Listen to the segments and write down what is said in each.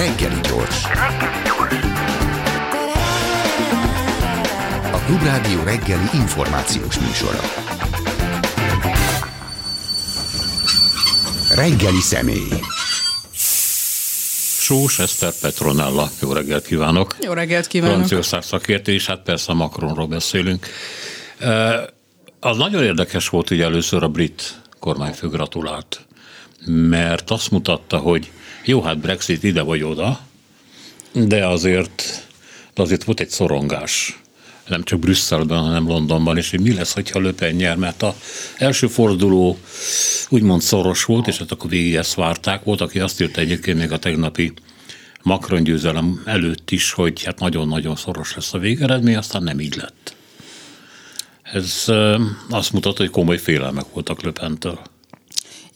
Reggeli gyors. A Klubrádió reggeli információs műsora. Reggeli személy. Sós Eszter Petronella. Jó reggelt kívánok! Jó reggelt kívánok! Franciaország szakértő, és hát persze Macronról beszélünk. Az nagyon érdekes volt, hogy először a brit kormányfő gratulált, mert azt mutatta, hogy jó, hát Brexit ide vagy oda, de azért, de azért volt egy szorongás nem csak Brüsszelben, hanem Londonban is, hogy mi lesz, hogyha Löpen nyer, mert a első forduló úgymond szoros volt, és hát akkor végig ezt várták. Volt, aki azt írta egyébként még a tegnapi Macron győzelem előtt is, hogy hát nagyon-nagyon szoros lesz a végeredmény, aztán nem így lett. Ez azt mutat, hogy komoly félelmek voltak Löpentől.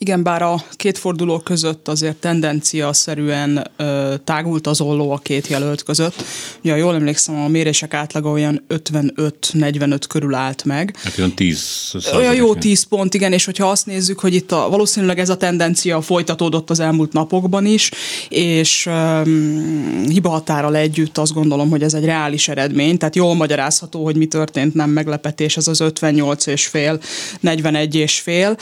Igen, bár a két forduló között azért tendencia szerűen ö, tágult az olló a két jelölt között. Ugye, jól emlékszem, a mérések átlaga olyan 55-45 körül állt meg. Hát olyan 10 Olyan jó 10 pont, igen, és hogyha azt nézzük, hogy itt a, valószínűleg ez a tendencia folytatódott az elmúlt napokban is, és um, hiba határral együtt azt gondolom, hogy ez egy reális eredmény, tehát jól magyarázható, hogy mi történt, nem meglepetés, ez az 58 és fél, 41 és fél,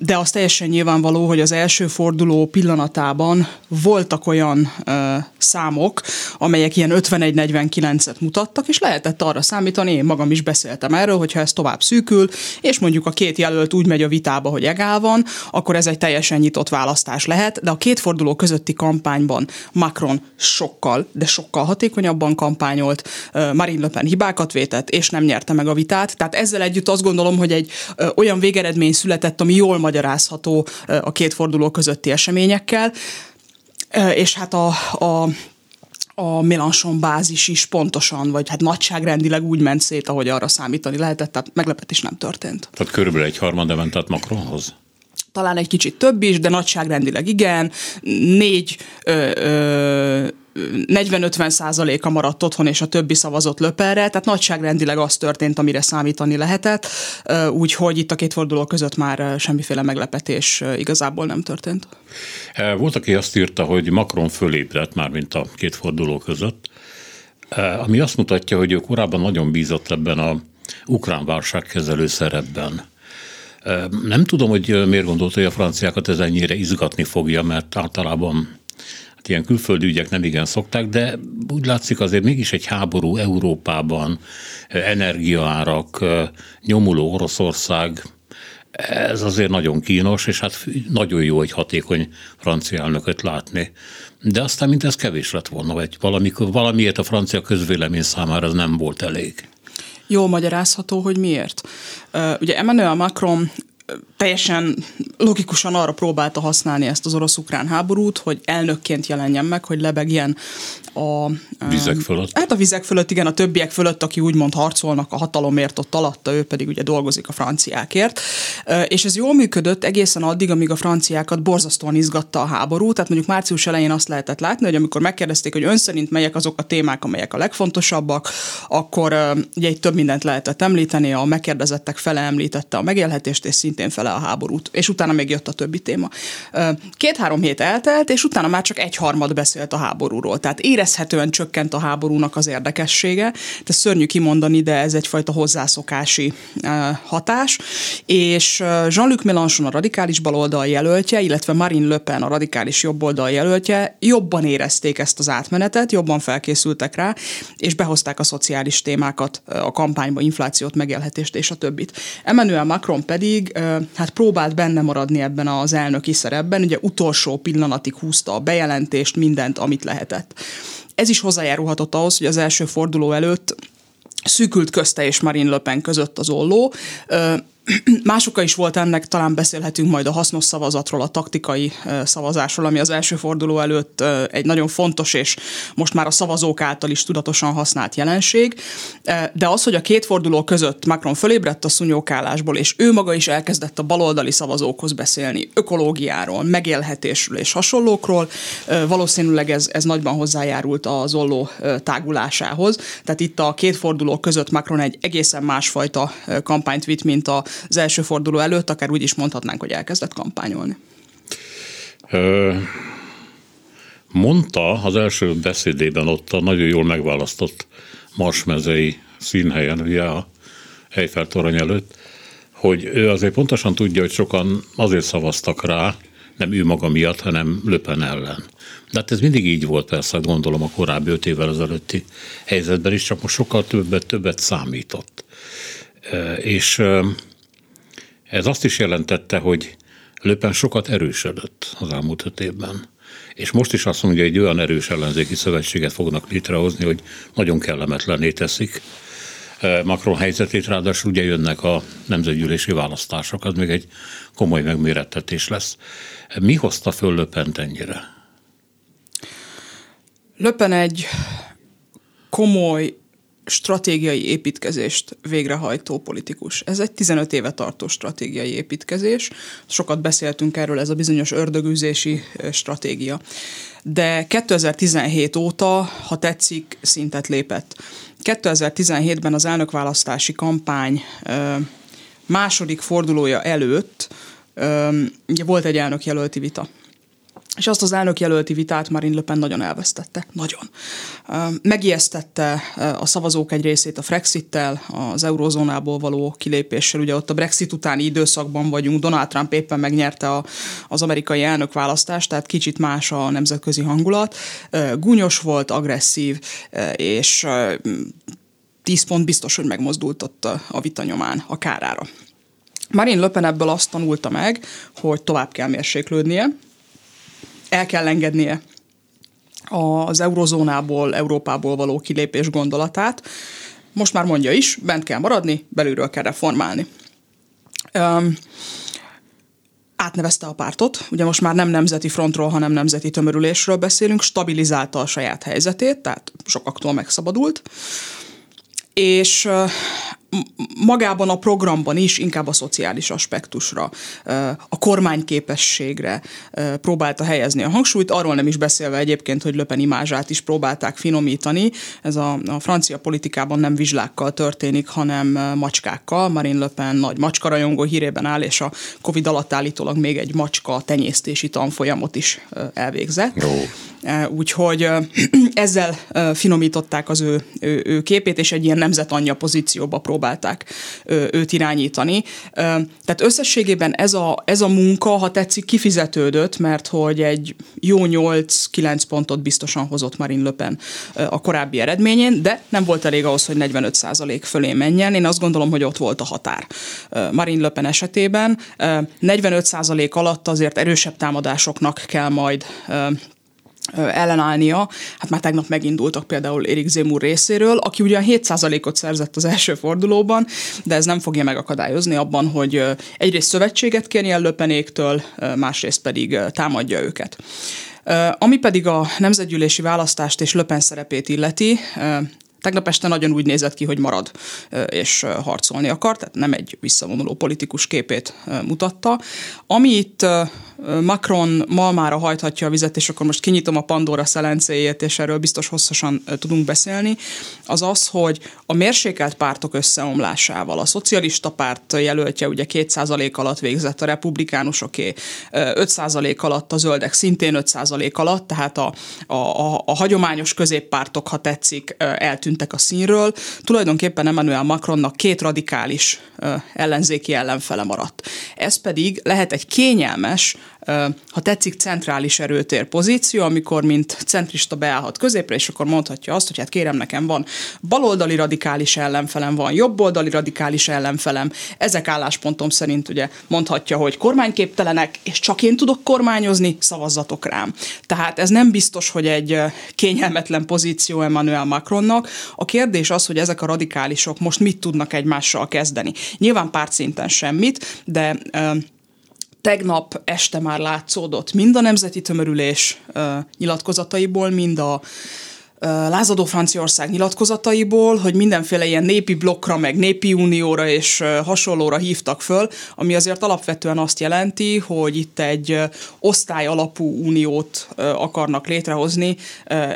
de az teljesen teljesen nyilvánvaló, hogy az első forduló pillanatában voltak olyan ö, számok, amelyek ilyen 51-49-et mutattak, és lehetett arra számítani, én magam is beszéltem erről, hogyha ez tovább szűkül, és mondjuk a két jelölt úgy megy a vitába, hogy egál van, akkor ez egy teljesen nyitott választás lehet, de a két forduló közötti kampányban Macron sokkal, de sokkal hatékonyabban kampányolt, Marine Le Pen hibákat vétett, és nem nyerte meg a vitát. Tehát ezzel együtt azt gondolom, hogy egy olyan végeredmény született, ami jól magyarázható található a két forduló közötti eseményekkel, és hát a, a a Mélenchon bázis is pontosan, vagy hát nagyságrendileg úgy ment szét, ahogy arra számítani lehetett, tehát meglepetés nem történt. Tehát körülbelül egy harmada ment át Macronhoz? Talán egy kicsit több is, de nagyságrendileg igen. Négy ö, ö, 40-50 százaléka maradt otthon, és a többi szavazott löperre, tehát nagyságrendileg az történt, amire számítani lehetett, úgyhogy itt a két forduló között már semmiféle meglepetés igazából nem történt. Volt, aki azt írta, hogy Macron fölébredt már, mint a két forduló között, ami azt mutatja, hogy ő korábban nagyon bízott ebben a ukrán válságkezelő szerepben. Nem tudom, hogy miért gondolta, hogy a franciákat ez ennyire izgatni fogja, mert általában ilyen külföldi ügyek nem igen szokták, de úgy látszik azért mégis egy háború Európában, energiaárak, nyomuló Oroszország, ez azért nagyon kínos, és hát nagyon jó egy hatékony francia elnököt látni. De aztán, mint ez kevés lett volna, vagy valami, valamiért a francia közvélemény számára ez nem volt elég. Jól magyarázható, hogy miért. Ugye Emmanuel Macron teljesen logikusan arra próbálta használni ezt az orosz-ukrán háborút, hogy elnökként jelenjen meg, hogy lebegjen a... Vizek fölött? Hát a vizek fölött, igen, a többiek fölött, aki úgymond harcolnak a hatalomért ott alatta, ő pedig ugye dolgozik a franciákért. És ez jól működött egészen addig, amíg a franciákat borzasztóan izgatta a háború. Tehát mondjuk március elején azt lehetett látni, hogy amikor megkérdezték, hogy ön szerint melyek azok a témák, amelyek a legfontosabbak, akkor ugye egy több mindent lehetett említeni, a megkérdezettek fele említette a megélhetést, és szintén fele a háborút. És utána még jött a többi téma. Két-három hét eltelt, és utána már csak egy harmad beszélt a háborúról. Tehát érezhetően csökkent a háborúnak az érdekessége. Ez szörnyű kimondani, de ez egyfajta hozzászokási hatás. És Jean-Luc Mélenchon a radikális baloldal jelöltje, illetve Marine Le Pen a radikális jobboldal jelöltje jobban érezték ezt az átmenetet, jobban felkészültek rá, és behozták a szociális témákat a kampányba, inflációt, megélhetést és a többit. Emmanuel Macron pedig hát próbált benne maradni ebben az elnöki szerepben, ugye utolsó pillanatig húzta a bejelentést, mindent, amit lehetett. Ez is hozzájárulhatott ahhoz, hogy az első forduló előtt szűkült közte és Marine Le Pen között az olló. Másokkal is volt ennek, talán beszélhetünk majd a hasznos szavazatról, a taktikai szavazásról, ami az első forduló előtt egy nagyon fontos és most már a szavazók által is tudatosan használt jelenség. De az, hogy a két forduló között Macron fölébredt a szúnyókálásból, és ő maga is elkezdett a baloldali szavazókhoz beszélni, ökológiáról, megélhetésről és hasonlókról, valószínűleg ez, ez nagyban hozzájárult a zolló tágulásához. Tehát itt a két forduló között Macron egy egészen másfajta kampányt vitt, mint a az első forduló előtt, akár úgy is mondhatnánk, hogy elkezdett kampányolni. Ö, mondta az első beszédében ott a nagyon jól megválasztott Marsmezei színhelyen, ugye a Eiffel torony előtt, hogy ő azért pontosan tudja, hogy sokan azért szavaztak rá, nem ő maga miatt, hanem Löpen ellen. De hát ez mindig így volt persze, hát gondolom a korábbi öt évvel ezelőtti helyzetben is, csak most sokkal többet, többet számított. És ez azt is jelentette, hogy Löpen sokat erősödött az elmúlt öt évben. És most is azt mondja, hogy egy olyan erős ellenzéki szövetséget fognak létrehozni, hogy nagyon kellemetlené teszik Macron helyzetét, ráadásul ugye jönnek a nemzetgyűlési választások, az még egy komoly megmérettetés lesz. Mi hozta föl Löpent ennyire? Löpen egy komoly stratégiai építkezést végrehajtó politikus. Ez egy 15 éve tartó stratégiai építkezés. Sokat beszéltünk erről, ez a bizonyos ördögűzési stratégia. De 2017 óta, ha tetszik, szintet lépett. 2017-ben az elnökválasztási kampány második fordulója előtt ugye volt egy elnökjelölti vita és azt az elnök jelölti vitát Marine Le Pen nagyon elvesztette. Nagyon. Megijesztette a szavazók egy részét a Frexittel, az eurozónából való kilépéssel. Ugye ott a Brexit utáni időszakban vagyunk, Donald Trump éppen megnyerte a, az amerikai elnökválasztást, tehát kicsit más a nemzetközi hangulat. Gúnyos volt, agresszív, és 10 pont biztos, hogy megmozdult a vita nyomán a kárára. Marine Le Pen ebből azt tanulta meg, hogy tovább kell mérséklődnie, el kell engednie az eurozónából, Európából való kilépés gondolatát. Most már mondja is, bent kell maradni, belülről kell reformálni. Um, átnevezte a pártot, ugye most már nem nemzeti frontról, hanem nemzeti tömörülésről beszélünk, stabilizálta a saját helyzetét, tehát sokaktól megszabadult, és magában a programban is inkább a szociális aspektusra, a kormányképességre próbálta helyezni a hangsúlyt, arról nem is beszélve egyébként, hogy Löpen imázsát is próbálták finomítani. Ez a, a francia politikában nem vizslákkal történik, hanem macskákkal. Marine Le Pen nagy macska hírében áll, és a Covid alatt állítólag még egy macska tenyésztési tanfolyamot is elvégzett. Jó. Úgyhogy ezzel finomították az ő, ő, ő képét, és egy ilyen nemzetanyja pozícióba próbálták próbálták őt irányítani. Tehát összességében ez a, ez a munka, ha tetszik, kifizetődött, mert hogy egy jó 8-9 pontot biztosan hozott Marine Le Pen a korábbi eredményén, de nem volt elég ahhoz, hogy 45% fölé menjen. Én azt gondolom, hogy ott volt a határ. Marine Le Pen esetében 45% alatt azért erősebb támadásoknak kell majd ellenállnia. Hát már tegnap megindultak például Erik Zemur részéről, aki ugyan 7%-ot szerzett az első fordulóban, de ez nem fogja megakadályozni abban, hogy egyrészt szövetséget kérjen Löpenéktől, másrészt pedig támadja őket. Ami pedig a nemzetgyűlési választást és Löpen szerepét illeti, Tegnap este nagyon úgy nézett ki, hogy marad és harcolni akar, tehát nem egy visszavonuló politikus képét mutatta. Ami itt Macron malmára hajthatja a vizet, és akkor most kinyitom a Pandora szelencéjét, és erről biztos hosszasan tudunk beszélni, az az, hogy a mérsékelt pártok összeomlásával, a szocialista párt jelöltje ugye 2% alatt végzett, a republikánusoké 5% alatt, a zöldek szintén 5% alatt, tehát a, a, a, a hagyományos középpártok, ha tetszik, eltűntek a színről. Tulajdonképpen Emmanuel Macronnak két radikális ellenzéki ellenfele maradt. Ez pedig lehet egy kényelmes, ha tetszik, centrális erőtér pozíció, amikor mint centrista beállhat középre, és akkor mondhatja azt, hogy hát kérem, nekem van baloldali radikális ellenfelem, van jobboldali radikális ellenfelem. Ezek álláspontom szerint ugye mondhatja, hogy kormányképtelenek, és csak én tudok kormányozni, szavazzatok rám. Tehát ez nem biztos, hogy egy kényelmetlen pozíció Emmanuel Macronnak. A kérdés az, hogy ezek a radikálisok most mit tudnak egymással kezdeni. Nyilván pártszinten semmit, de tegnap este már látszódott mind a Nemzeti Tömörülés nyilatkozataiból, mind a lázadó Franciaország nyilatkozataiból, hogy mindenféle ilyen népi blokkra, meg népi unióra és hasonlóra hívtak föl, ami azért alapvetően azt jelenti, hogy itt egy osztály alapú uniót akarnak létrehozni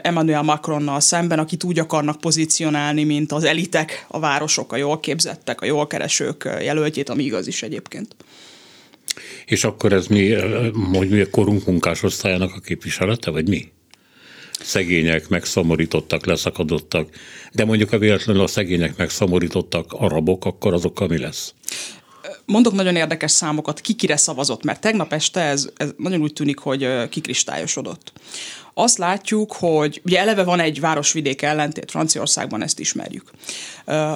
Emmanuel Macronnal szemben, akit úgy akarnak pozícionálni, mint az elitek, a városok, a jól képzettek, a jól keresők jelöltjét, ami igaz is egyébként. És akkor ez mi, hogy mi a korunk munkásosztályának a képviselete, vagy mi? szegények, megszomorítottak, leszakadottak, de mondjuk a véletlenül a szegények megszomorítottak arabok, akkor azokkal mi lesz? Mondok nagyon érdekes számokat, ki kire szavazott, mert tegnap este ez, ez nagyon úgy tűnik, hogy kikristályosodott azt látjuk, hogy ugye eleve van egy városvidék ellentét, Franciaországban ezt ismerjük.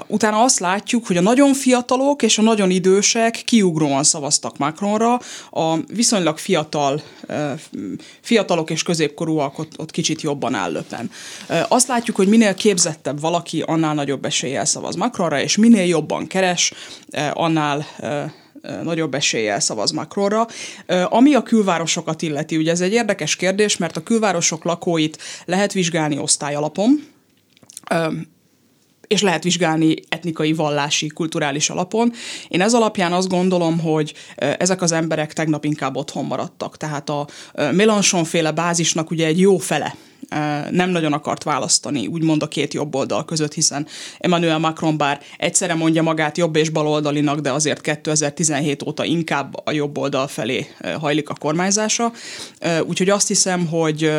Utána azt látjuk, hogy a nagyon fiatalok és a nagyon idősek kiugróan szavaztak Macronra, a viszonylag fiatal, fiatalok és középkorúak ott, ott kicsit jobban áll löpen. Azt látjuk, hogy minél képzettebb valaki, annál nagyobb eséllyel szavaz Macronra, és minél jobban keres, annál nagyobb eséllyel szavaz Macronra. Ami a külvárosokat illeti, ugye ez egy érdekes kérdés, mert a külvárosok lakóit lehet vizsgálni osztályalapon, és lehet vizsgálni etnikai, vallási, kulturális alapon. Én ez alapján azt gondolom, hogy ezek az emberek tegnap inkább otthon maradtak. Tehát a Mélenchon féle bázisnak ugye egy jó fele nem nagyon akart választani, úgymond a két jobb oldal között, hiszen Emmanuel Macron bár egyszerre mondja magát jobb és baloldalinak, de azért 2017 óta inkább a jobb oldal felé hajlik a kormányzása. Úgyhogy azt hiszem, hogy,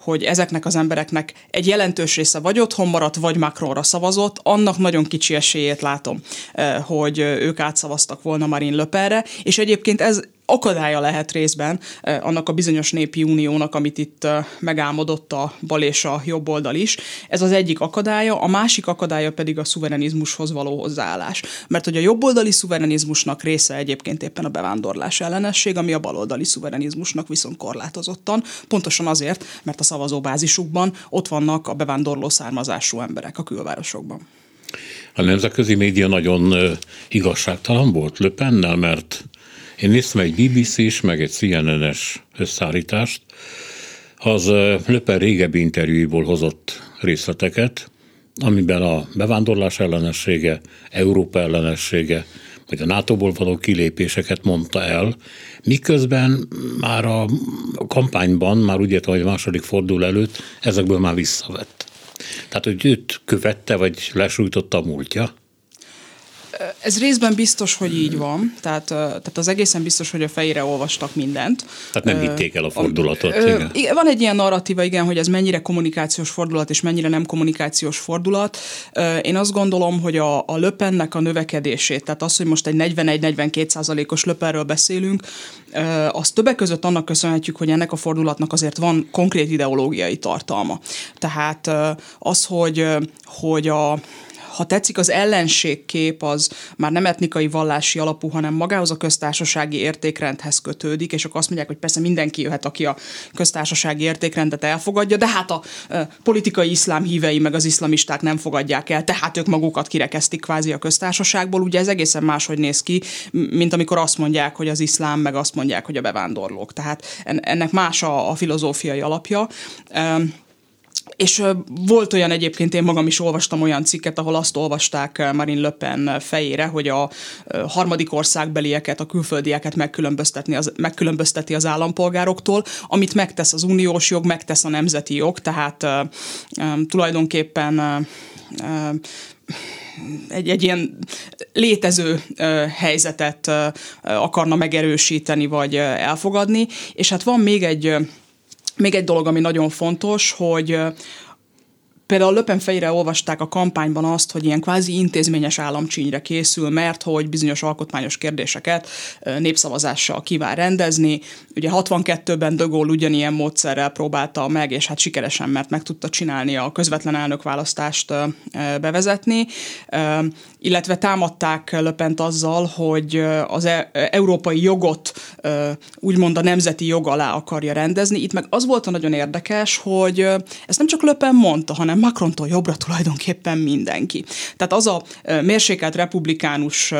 hogy ezeknek az embereknek egy jelentős része vagy otthon maradt, vagy Macronra szavazott, annak nagyon kicsi esélyét látom, hogy ők átszavaztak volna Marine Le Penre, és egyébként ez akadálya lehet részben annak a bizonyos népi uniónak, amit itt megálmodott a bal és a jobb oldal is. Ez az egyik akadálya, a másik akadálya pedig a szuverenizmushoz való hozzáállás. Mert hogy a jobboldali szuverenizmusnak része egyébként éppen a bevándorlás ellenesség, ami a baloldali szuverenizmusnak viszont korlátozottan, pontosan azért, mert a szavazóbázisukban ott vannak a bevándorló származású emberek a külvárosokban. A nemzetközi média nagyon igazságtalan volt Löpennel, mert én néztem egy BBC-s, meg egy CNN-es összeállítást, az Löper régebbi interjúiból hozott részleteket, amiben a bevándorlás ellenessége, Európa ellenessége, vagy a NATO-ból való kilépéseket mondta el, miközben már a kampányban, már úgy értem, hogy a második fordul előtt, ezekből már visszavett. Tehát, hogy őt követte, vagy lesújtotta a múltja. Ez részben biztos, hogy így van. Tehát, tehát az egészen biztos, hogy a fejére olvastak mindent. Tehát nem hitték el a fordulatot. Uh, igen. Van egy ilyen narratíva, igen, hogy ez mennyire kommunikációs fordulat, és mennyire nem kommunikációs fordulat. Én azt gondolom, hogy a, a löpennek a növekedését, tehát az, hogy most egy 41-42 százalékos löpenről beszélünk, azt többek között annak köszönhetjük, hogy ennek a fordulatnak azért van konkrét ideológiai tartalma. Tehát az, hogy, hogy a, ha tetszik, az ellenségkép az már nem etnikai vallási alapú, hanem magához a köztársasági értékrendhez kötődik, és akkor azt mondják, hogy persze mindenki jöhet, aki a köztársasági értékrendet elfogadja, de hát a politikai iszlám hívei meg az iszlamisták nem fogadják el, tehát ők magukat kirekeztik kvázi a köztársaságból. Ugye ez egészen máshogy néz ki, mint amikor azt mondják, hogy az iszlám, meg azt mondják, hogy a bevándorlók. Tehát ennek más a, a filozófiai alapja. És volt olyan egyébként, én magam is olvastam olyan cikket, ahol azt olvasták Marine Le Pen fejére, hogy a harmadik országbelieket, a külföldieket megkülönböztetni az, megkülönbözteti az állampolgároktól, amit megtesz az uniós jog, megtesz a nemzeti jog, tehát tulajdonképpen egy, egy ilyen létező helyzetet akarna megerősíteni vagy elfogadni, és hát van még egy még egy dolog, ami nagyon fontos, hogy Például Löpen fejére olvasták a kampányban azt, hogy ilyen kvázi intézményes államcsínyre készül, mert hogy bizonyos alkotmányos kérdéseket népszavazással kíván rendezni. Ugye 62-ben De Gaulle ugyanilyen módszerrel próbálta meg, és hát sikeresen, mert meg tudta csinálni a közvetlen elnökválasztást bevezetni, illetve támadták Löpent azzal, hogy az e- európai jogot úgymond a nemzeti jog alá akarja rendezni. Itt meg az volt a nagyon érdekes, hogy ezt nem csak Löpen mondta, hanem Macrontól jobbra tulajdonképpen mindenki. Tehát az a mérsékelt republikánus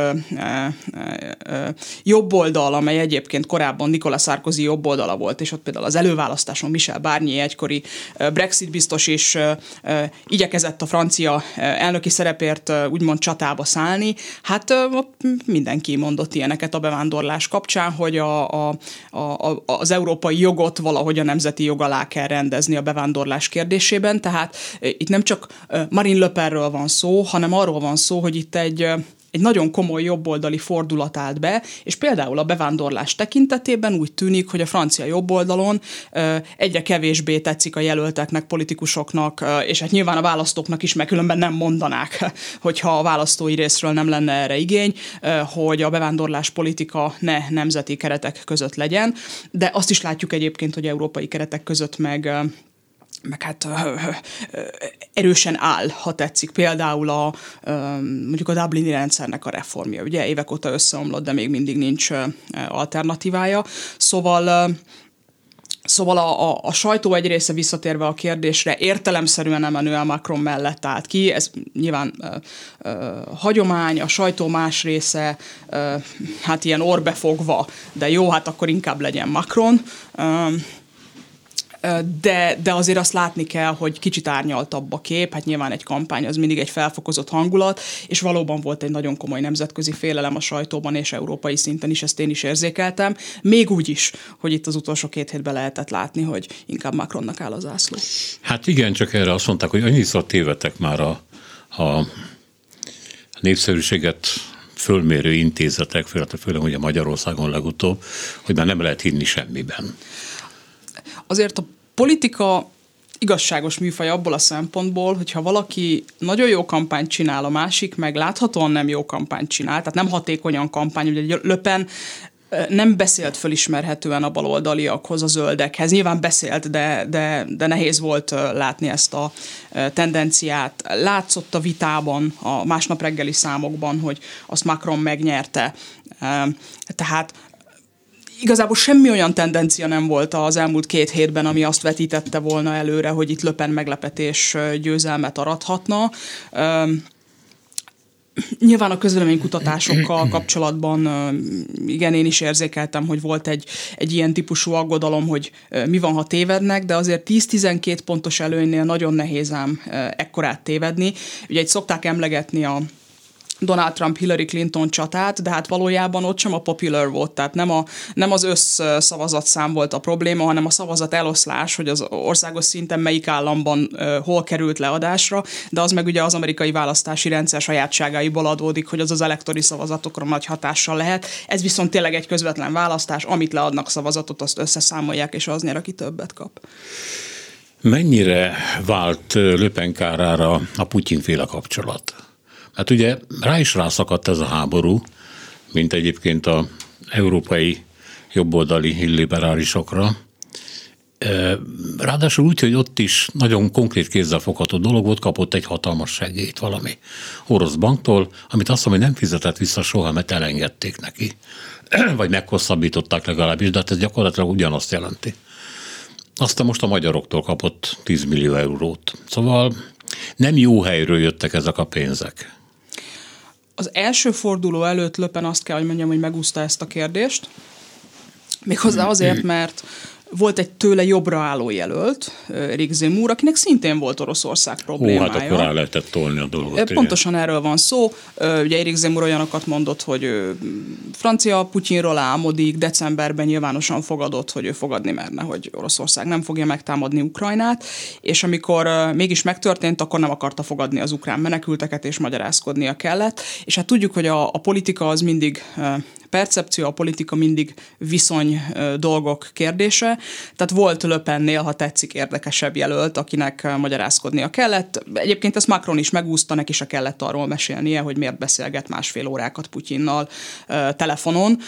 jobboldal, amely egyébként korábban Nicolas Sarkozy jobboldala volt, és ott például az előválasztáson Michel Barnier egykori Brexit biztos is igyekezett a francia elnöki szerepért úgymond csatába szállni, hát mindenki mondott ilyeneket a bevándorlás kapcsán, hogy a, a, a, az európai jogot valahogy a nemzeti jog alá kell rendezni a bevándorlás kérdésében, tehát itt nem csak Marine Le Penről van szó, hanem arról van szó, hogy itt egy egy nagyon komoly jobboldali fordulat állt be, és például a bevándorlás tekintetében úgy tűnik, hogy a francia jobboldalon egyre kevésbé tetszik a jelölteknek, politikusoknak, és hát nyilván a választóknak is, meg különben nem mondanák, hogyha a választói részről nem lenne erre igény, hogy a bevándorlás politika ne nemzeti keretek között legyen, de azt is látjuk egyébként, hogy európai keretek között meg meg hát erősen áll, ha tetszik. Például a, mondjuk a Dublini rendszernek a reformja. Ugye évek óta összeomlott, de még mindig nincs alternatívája. Szóval Szóval a, a, a sajtó egy része visszatérve a kérdésre értelemszerűen Emmanuel Macron mellett állt ki, ez nyilván ö, ö, hagyomány, a sajtó más része ö, hát ilyen orbefogva, de jó, hát akkor inkább legyen Macron. Ö, de, de azért azt látni kell, hogy kicsit árnyaltabb a kép, hát nyilván egy kampány az mindig egy felfokozott hangulat, és valóban volt egy nagyon komoly nemzetközi félelem a sajtóban és európai szinten is, ezt én is érzékeltem, még úgy is, hogy itt az utolsó két hétben lehetett látni, hogy inkább Macronnak áll az ászló. Hát igen, csak erre azt mondták, hogy annyiszor tévedtek már a, a népszerűséget fölmérő intézetek, főleg, ugye Magyarországon legutóbb, hogy már nem lehet hinni semmiben. Azért a politika igazságos műfaj abból a szempontból, hogyha valaki nagyon jó kampányt csinál, a másik meg láthatóan nem jó kampányt csinál, tehát nem hatékonyan kampány, ugye Löpen nem beszélt fölismerhetően a baloldaliakhoz, a zöldekhez. Nyilván beszélt, de, de, de nehéz volt látni ezt a tendenciát. Látszott a vitában, a másnap reggeli számokban, hogy azt Macron megnyerte. Tehát igazából semmi olyan tendencia nem volt az elmúlt két hétben, ami azt vetítette volna előre, hogy itt Löpen meglepetés győzelmet arathatna. Nyilván a közvéleménykutatásokkal kapcsolatban igen, én is érzékeltem, hogy volt egy, egy ilyen típusú aggodalom, hogy mi van, ha tévednek, de azért 10-12 pontos előnynél nagyon nehéz ám ekkorát tévedni. Ugye egy szokták emlegetni a Donald Trump Hillary Clinton csatát, de hát valójában ott sem a popular volt, tehát nem, a, nem az összszavazatszám volt a probléma, hanem a szavazat eloszlás, hogy az országos szinten melyik államban hol került leadásra, de az meg ugye az amerikai választási rendszer sajátságaiból adódik, hogy az az elektori szavazatokra nagy hatással lehet. Ez viszont tényleg egy közvetlen választás, amit leadnak szavazatot, azt összeszámolják, és az nyer, aki többet kap. Mennyire vált löpenkárára a Putyin-féle kapcsolat? Hát ugye rá is rászakadt ez a háború, mint egyébként a európai jobboldali illiberálisokra. Ráadásul úgy, hogy ott is nagyon konkrét kézzelfogható dolog volt, kapott egy hatalmas segélyt valami orosz banktól, amit azt mondom, hogy nem fizetett vissza soha, mert elengedték neki. Vagy meghosszabbították legalábbis, de hát ez gyakorlatilag ugyanazt jelenti. Aztán most a magyaroktól kapott 10 millió eurót. Szóval nem jó helyről jöttek ezek a pénzek. Az első forduló előtt Löpen azt kell, hogy mondjam, hogy megúszta ezt a kérdést. Méghozzá azért, mert volt egy tőle jobbra álló jelölt, Rick Zemmour, akinek szintén volt Oroszország problémája. Hú, hát akkor rá lehetett tolni a dolgot. Pontosan igen. erről van szó. Ugye Rick Zemmour olyanokat mondott, hogy francia Putyinról álmodik, decemberben nyilvánosan fogadott, hogy ő fogadni merne, hogy Oroszország nem fogja megtámadni Ukrajnát, és amikor mégis megtörtént, akkor nem akarta fogadni az ukrán menekülteket, és magyarázkodnia kellett. És hát tudjuk, hogy a, a politika az mindig percepció, a politika mindig viszony dolgok kérdése. Tehát volt Löpennél, ha tetszik, érdekesebb jelölt, akinek magyarázkodnia kellett. Egyébként ezt Macron is megúszta, neki se kellett arról mesélnie, hogy miért beszélget másfél órákat Putyinnal telefonon,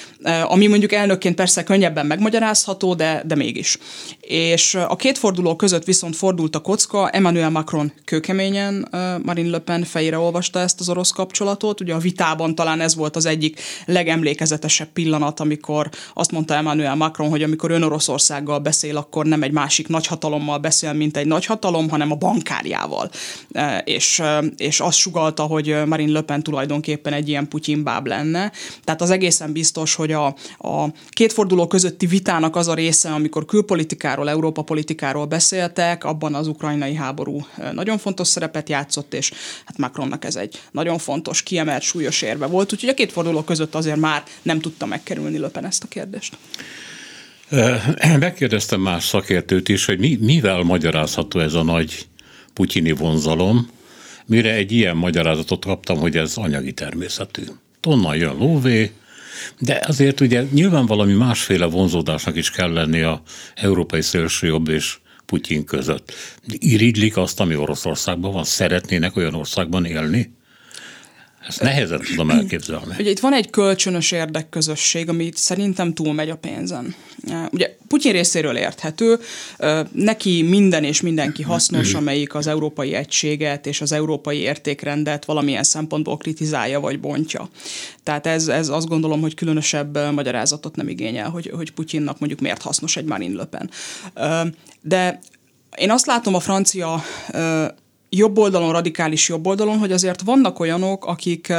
ami mondjuk elnökként persze könnyebben megmagyarázható, de, de mégis. És a két forduló között viszont fordult a kocka, Emmanuel Macron kőkeményen Marine Le Pen fejére olvasta ezt az orosz kapcsolatot, ugye a vitában talán ez volt az egyik legemlékezetesebb pillanat, amikor azt mondta Emmanuel Macron, hogy amikor ön Oroszországgal beszél, akkor nem egy másik nagyhatalommal beszél, mint egy nagyhatalom, hanem a bankárjával. És, és azt sugalta, hogy Marine Le Pen tulajdonképpen egy ilyen báb lenne. Tehát az egészen biztos, hogy a, a két forduló közötti vitának az a része, amikor külpolitikáról, Európa politikáról beszéltek, abban az ukrajnai háború nagyon fontos szerepet játszott, és hát Macronnak ez egy nagyon fontos, kiemelt, súlyos érve volt. Úgyhogy a két forduló között azért már nem tudta megkerülni Löpen ezt a kérdést. Megkérdeztem más szakértőt is, hogy mi, mivel magyarázható ez a nagy putyini vonzalom. mire egy ilyen magyarázatot kaptam, hogy ez anyagi természetű. Onnan jön lóvé, de azért ugye nyilván valami másféle vonzódásnak is kell lenni a európai szélsőjobb és Putyin között. Irigylik azt, ami Oroszországban van? Szeretnének olyan országban élni? Ezt nehezen tudom elképzelni. Ugye itt van egy kölcsönös érdekközösség, ami szerintem túlmegy a pénzen. Ugye Putyin részéről érthető, neki minden és mindenki hasznos, amelyik az európai egységet és az európai értékrendet valamilyen szempontból kritizálja vagy bontja. Tehát ez, ez azt gondolom, hogy különösebb magyarázatot nem igényel, hogy, hogy Putyinnak mondjuk miért hasznos egy Marine Le Pen. De én azt látom a francia jobb oldalon, radikális jobb oldalon, hogy azért vannak olyanok, akik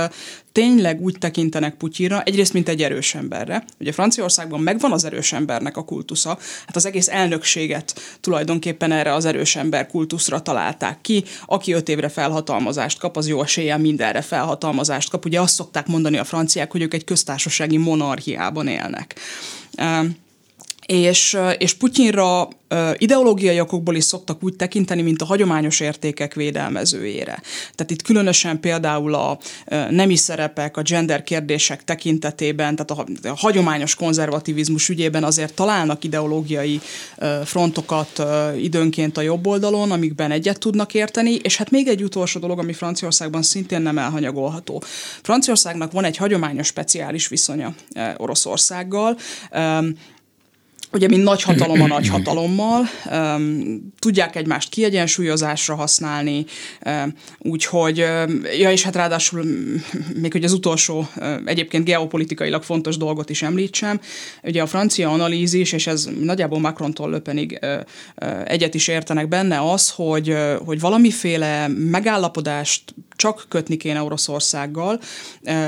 tényleg úgy tekintenek Putyinra, egyrészt, mint egy erős emberre. Ugye Franciaországban megvan az erős embernek a kultusza, hát az egész elnökséget tulajdonképpen erre az erős ember kultuszra találták ki. Aki öt évre felhatalmazást kap, az jó eséllyel mindenre felhatalmazást kap. Ugye azt szokták mondani a franciák, hogy ők egy köztársasági monarchiában élnek és, és Putyinra ideológiai okokból is szoktak úgy tekinteni, mint a hagyományos értékek védelmezőjére. Tehát itt különösen például a nemi szerepek, a gender kérdések tekintetében, tehát a, hagyományos konzervativizmus ügyében azért találnak ideológiai frontokat időnként a jobb oldalon, amikben egyet tudnak érteni, és hát még egy utolsó dolog, ami Franciaországban szintén nem elhanyagolható. Franciaországnak van egy hagyományos speciális viszonya Oroszországgal, ugye, mint nagy hatalom a nagy hatalommal, um, tudják egymást kiegyensúlyozásra használni, um, úgyhogy, um, ja, és hát ráadásul még hogy az utolsó, egyébként geopolitikailag fontos dolgot is említsem, ugye a francia analízis, és ez nagyjából Macron-tól löpenig uh, uh, egyet is értenek benne, az, hogy, uh, hogy valamiféle megállapodást csak kötni kéne Oroszországgal,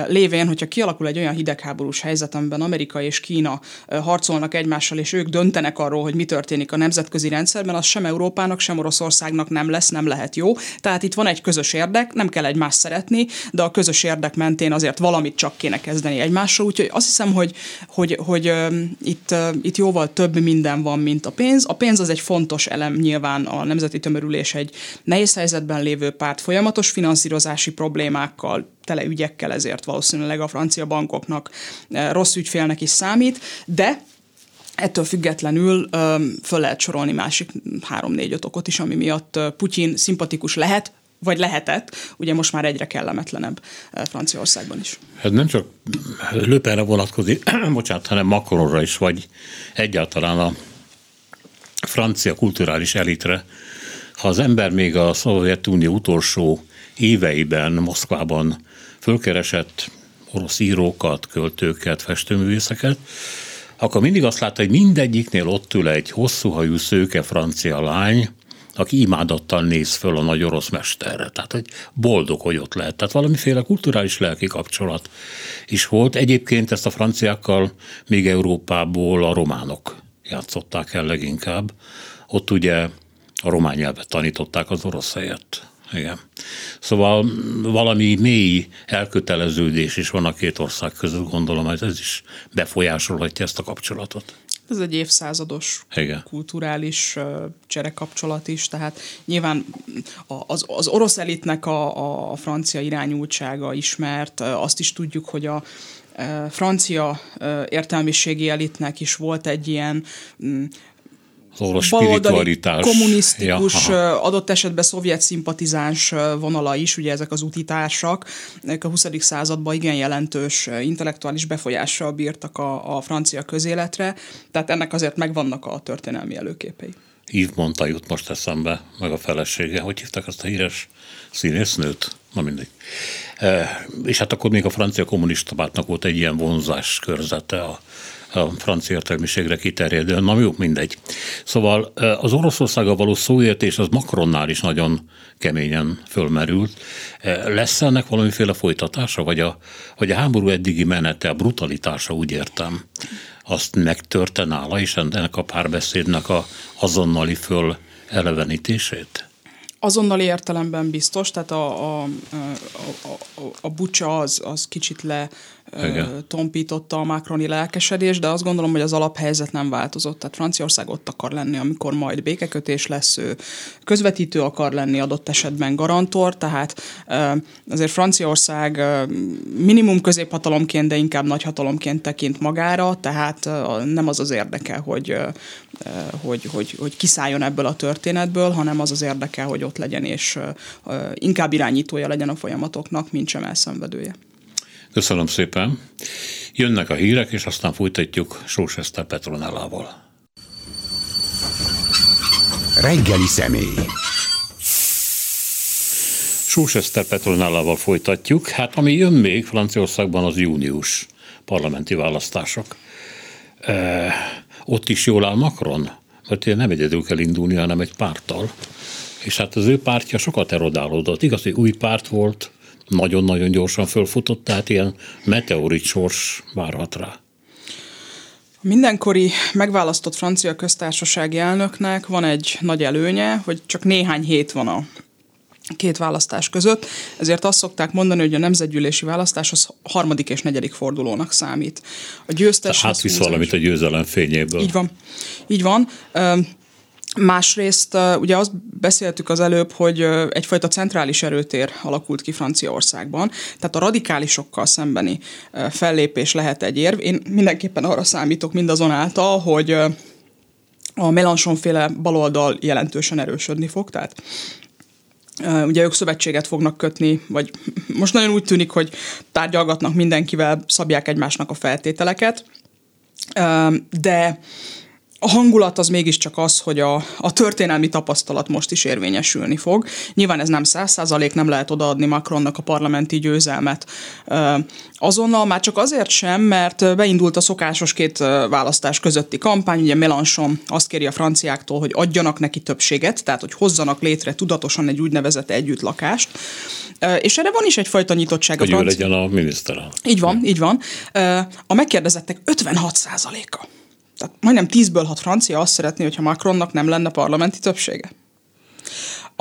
lévén, hogyha kialakul egy olyan hidegháborús helyzet, amiben Amerika és Kína harcolnak egymással, és ők döntenek arról, hogy mi történik a nemzetközi rendszerben, az sem Európának, sem Oroszországnak nem lesz, nem lehet jó. Tehát itt van egy közös érdek, nem kell egymást szeretni, de a közös érdek mentén azért valamit csak kéne kezdeni egymással. Úgyhogy azt hiszem, hogy, hogy, hogy uh, itt, itt jóval több minden van, mint a pénz. A pénz az egy fontos elem, nyilván a nemzeti tömörülés egy nehéz helyzetben lévő párt folyamatos finanszírozási problémákkal, tele ügyekkel, ezért valószínűleg a francia bankoknak rossz ügyfélnek is számít, de Ettől függetlenül föl lehet sorolni másik három-négy-öt okot is, ami miatt Putyin szimpatikus lehet, vagy lehetett, ugye most már egyre kellemetlenebb Franciaországban is. Ez nem csak Löpenre vonatkozik, bocsánat, hanem Macronra is, vagy egyáltalán a francia kulturális elitre. Ha az ember még a Szovjetunió utolsó éveiben Moszkvában fölkeresett orosz írókat, költőket, festőművészeket, akkor mindig azt látta, hogy mindegyiknél ott ül egy hosszúhajú szőke francia lány, aki imádottan néz föl a nagy orosz mesterre. Tehát, hogy boldog, hogy ott lehet. Tehát valamiféle kulturális lelki kapcsolat is volt. Egyébként ezt a franciákkal még Európából a románok játszották el leginkább. Ott ugye a román nyelvet tanították az orosz helyett. Igen. Szóval valami mély elköteleződés is van a két ország között, gondolom, hogy ez is befolyásolhatja ezt a kapcsolatot. Ez egy évszázados Igen. kulturális cserekapcsolat is, tehát nyilván az, az orosz elitnek a, a francia irányultsága ismert, azt is tudjuk, hogy a francia értelmiségi elitnek is volt egy ilyen orosz spiritualitás. kommunisztikus, ja, adott esetben szovjet szimpatizáns vonala is, ugye ezek az utitársak, a 20. században igen jelentős intellektuális befolyással bírtak a, a francia közéletre, tehát ennek azért megvannak a történelmi előképei. Yves mondta jut most eszembe, meg a felesége. Hogy hívták azt a híres színésznőt? Na mindegy. E, és hát akkor még a francia kommunista pártnak volt egy ilyen vonzás körzete a a francia értelmiségre kiterjedően, na jó, mindegy. Szóval az Oroszországgal való szóértés az Macronnál is nagyon keményen fölmerült. Lesz ennek valamiféle folytatása, vagy a, vagy a háború eddigi menete, a brutalitása, úgy értem, azt megtörte nála, és ennek a párbeszédnek a azonnali föl elevenítését? Azonnali értelemben biztos, tehát a, a, a, a, a bucsa az, az kicsit le igen. tompította a makroni lelkesedés, de azt gondolom, hogy az alaphelyzet nem változott. Tehát Franciaország ott akar lenni, amikor majd békekötés lesz, ő közvetítő akar lenni adott esetben garantor, tehát azért Franciaország minimum középhatalomként, de inkább nagyhatalomként tekint magára, tehát nem az az érdeke, hogy, hogy, hogy, hogy kiszálljon ebből a történetből, hanem az az érdeke, hogy ott legyen, és inkább irányítója legyen a folyamatoknak, mint sem elszenvedője. Köszönöm szépen. Jönnek a hírek, és aztán folytatjuk Sós Eszter Petronellával. Reggeli személy. Sós Eszter Petronellával folytatjuk. Hát ami jön még Franciaországban az június parlamenti választások. E, ott is jól áll Macron? Mert ugye nem egyedül kell indulni, hanem egy párttal. És hát az ő pártja sokat erodálódott. Igaz, hogy új párt volt, nagyon-nagyon gyorsan fölfutott, tehát ilyen meteorit sors várhat rá. A mindenkori megválasztott francia köztársasági elnöknek van egy nagy előnye, hogy csak néhány hét van a két választás között, ezért azt szokták mondani, hogy a nemzetgyűlési választás az harmadik és negyedik fordulónak számít. A győztes... Hát visz valamit a győzelem fényéből. Így van. Így van. Másrészt ugye azt beszéltük az előbb, hogy egyfajta centrális erőtér alakult ki Franciaországban, tehát a radikálisokkal szembeni fellépés lehet egy érv. Én mindenképpen arra számítok mindazonáltal, hogy a Mélenchon-féle baloldal jelentősen erősödni fog, tehát ugye ők szövetséget fognak kötni, vagy most nagyon úgy tűnik, hogy tárgyalgatnak mindenkivel, szabják egymásnak a feltételeket, de a hangulat az mégiscsak az, hogy a, a történelmi tapasztalat most is érvényesülni fog. Nyilván ez nem száz százalék, nem lehet odaadni Macronnak a parlamenti győzelmet azonnal, már csak azért sem, mert beindult a szokásos két választás közötti kampány, ugye Mélenchon azt kéri a franciáktól, hogy adjanak neki többséget, tehát hogy hozzanak létre tudatosan egy úgynevezett együttlakást, és erre van is egyfajta nyitottság. Hogy a franci... ő legyen a miniszterelnök. Így van, így van. A megkérdezettek 56 százaléka tehát majdnem 10-ből 6 francia azt szeretné, hogyha Macronnak nem lenne parlamenti többsége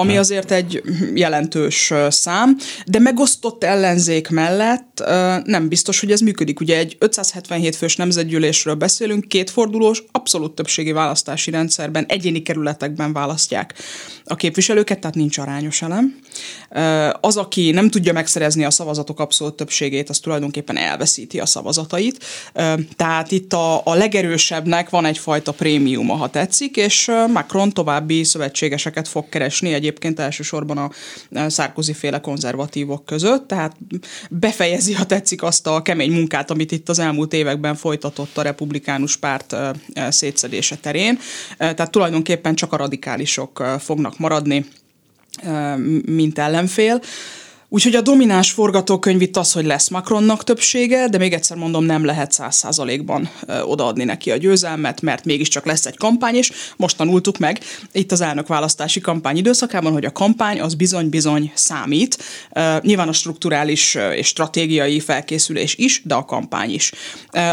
ami azért egy jelentős szám, de megosztott ellenzék mellett nem biztos, hogy ez működik. Ugye egy 577 fős nemzetgyűlésről beszélünk, kétfordulós, abszolút többségi választási rendszerben, egyéni kerületekben választják a képviselőket, tehát nincs arányos elem. Az, aki nem tudja megszerezni a szavazatok abszolút többségét, az tulajdonképpen elveszíti a szavazatait. Tehát itt a, a legerősebbnek van egyfajta prémiuma, ha tetszik, és Macron további szövetségeseket fog keresni egy egyébként elsősorban a Sarkozy féle konzervatívok között, tehát befejezi, ha tetszik, azt a kemény munkát, amit itt az elmúlt években folytatott a republikánus párt szétszedése terén. Tehát tulajdonképpen csak a radikálisok fognak maradni, mint ellenfél. Úgyhogy a domináns forgatókönyv itt az, hogy lesz Macronnak többsége, de még egyszer mondom, nem lehet száz százalékban odaadni neki a győzelmet, mert mégiscsak lesz egy kampány, és most tanultuk meg itt az elnökválasztási kampány időszakában, hogy a kampány az bizony-bizony számít. Nyilván a strukturális és stratégiai felkészülés is, de a kampány is.